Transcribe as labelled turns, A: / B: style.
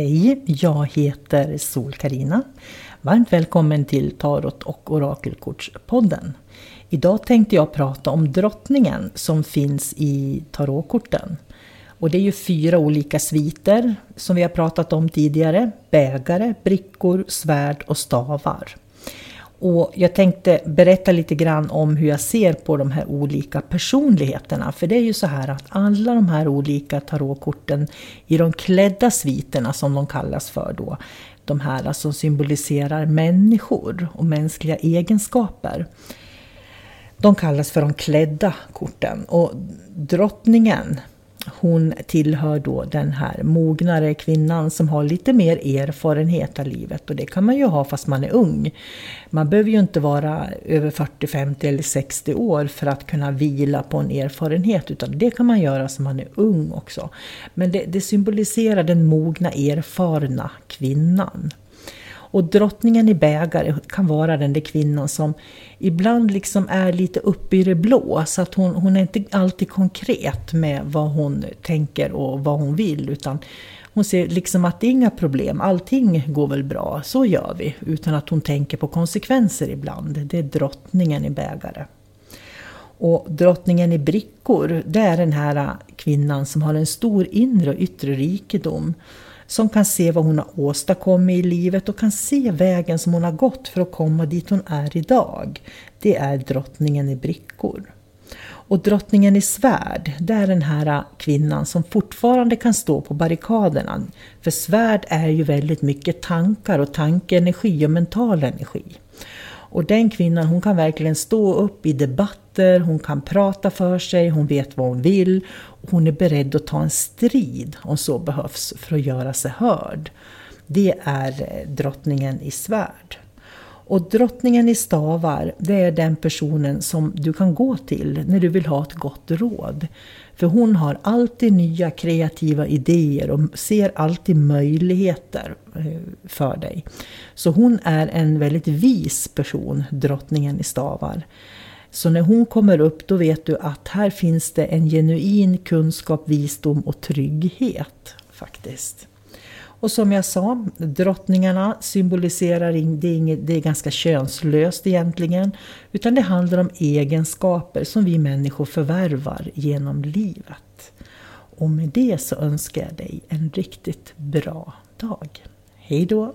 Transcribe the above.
A: Hej, jag heter sol karina Varmt välkommen till Tarot och Orakelkortspodden. Idag tänkte jag prata om drottningen som finns i tarotkorten. Och det är ju fyra olika sviter som vi har pratat om tidigare. Bägare, brickor, svärd och stavar. Och jag tänkte berätta lite grann om hur jag ser på de här olika personligheterna. För det är ju så här att alla de här olika tarotkorten i de klädda sviterna som de kallas för då. De här alltså som symboliserar människor och mänskliga egenskaper. De kallas för de klädda korten. Och drottningen hon tillhör då den här mognare kvinnan som har lite mer erfarenhet av livet. Och det kan man ju ha fast man är ung. Man behöver ju inte vara över 40, 50 eller 60 år för att kunna vila på en erfarenhet. Utan det kan man göra som man är ung också. Men det, det symboliserar den mogna, erfarna kvinnan. Och drottningen i bägare kan vara den där kvinnan som ibland liksom är lite uppe i det blå. Så att hon, hon är inte alltid konkret med vad hon tänker och vad hon vill. Utan hon ser liksom att det är inga problem, allting går väl bra, så gör vi. Utan att hon tänker på konsekvenser ibland. Det är drottningen i bägare. Och drottningen i brickor, det är den här kvinnan som har en stor inre och yttre rikedom som kan se vad hon har åstadkommit i livet och kan se vägen som hon har gått för att komma dit hon är idag. Det är drottningen i brickor. Och drottningen i svärd, det är den här kvinnan som fortfarande kan stå på barrikaderna. För svärd är ju väldigt mycket tankar och tankeenergi och mental energi. Och den kvinnan hon kan verkligen stå upp i debatter, hon kan prata för sig, hon vet vad hon vill. Och hon är beredd att ta en strid om så behövs för att göra sig hörd. Det är eh, drottningen i svärd. Och drottningen i stavar, det är den personen som du kan gå till när du vill ha ett gott råd. För hon har alltid nya kreativa idéer och ser alltid möjligheter eh, för dig. Så hon är en väldigt vis person, drottningen i stavar. Så när hon kommer upp då vet du att här finns det en genuin kunskap, visdom och trygghet faktiskt. Och som jag sa, drottningarna symboliserar, det är, inget, det är ganska könslöst egentligen, utan det handlar om egenskaper som vi människor förvärvar genom livet. Och med det så önskar jag dig en riktigt bra dag. Hej då!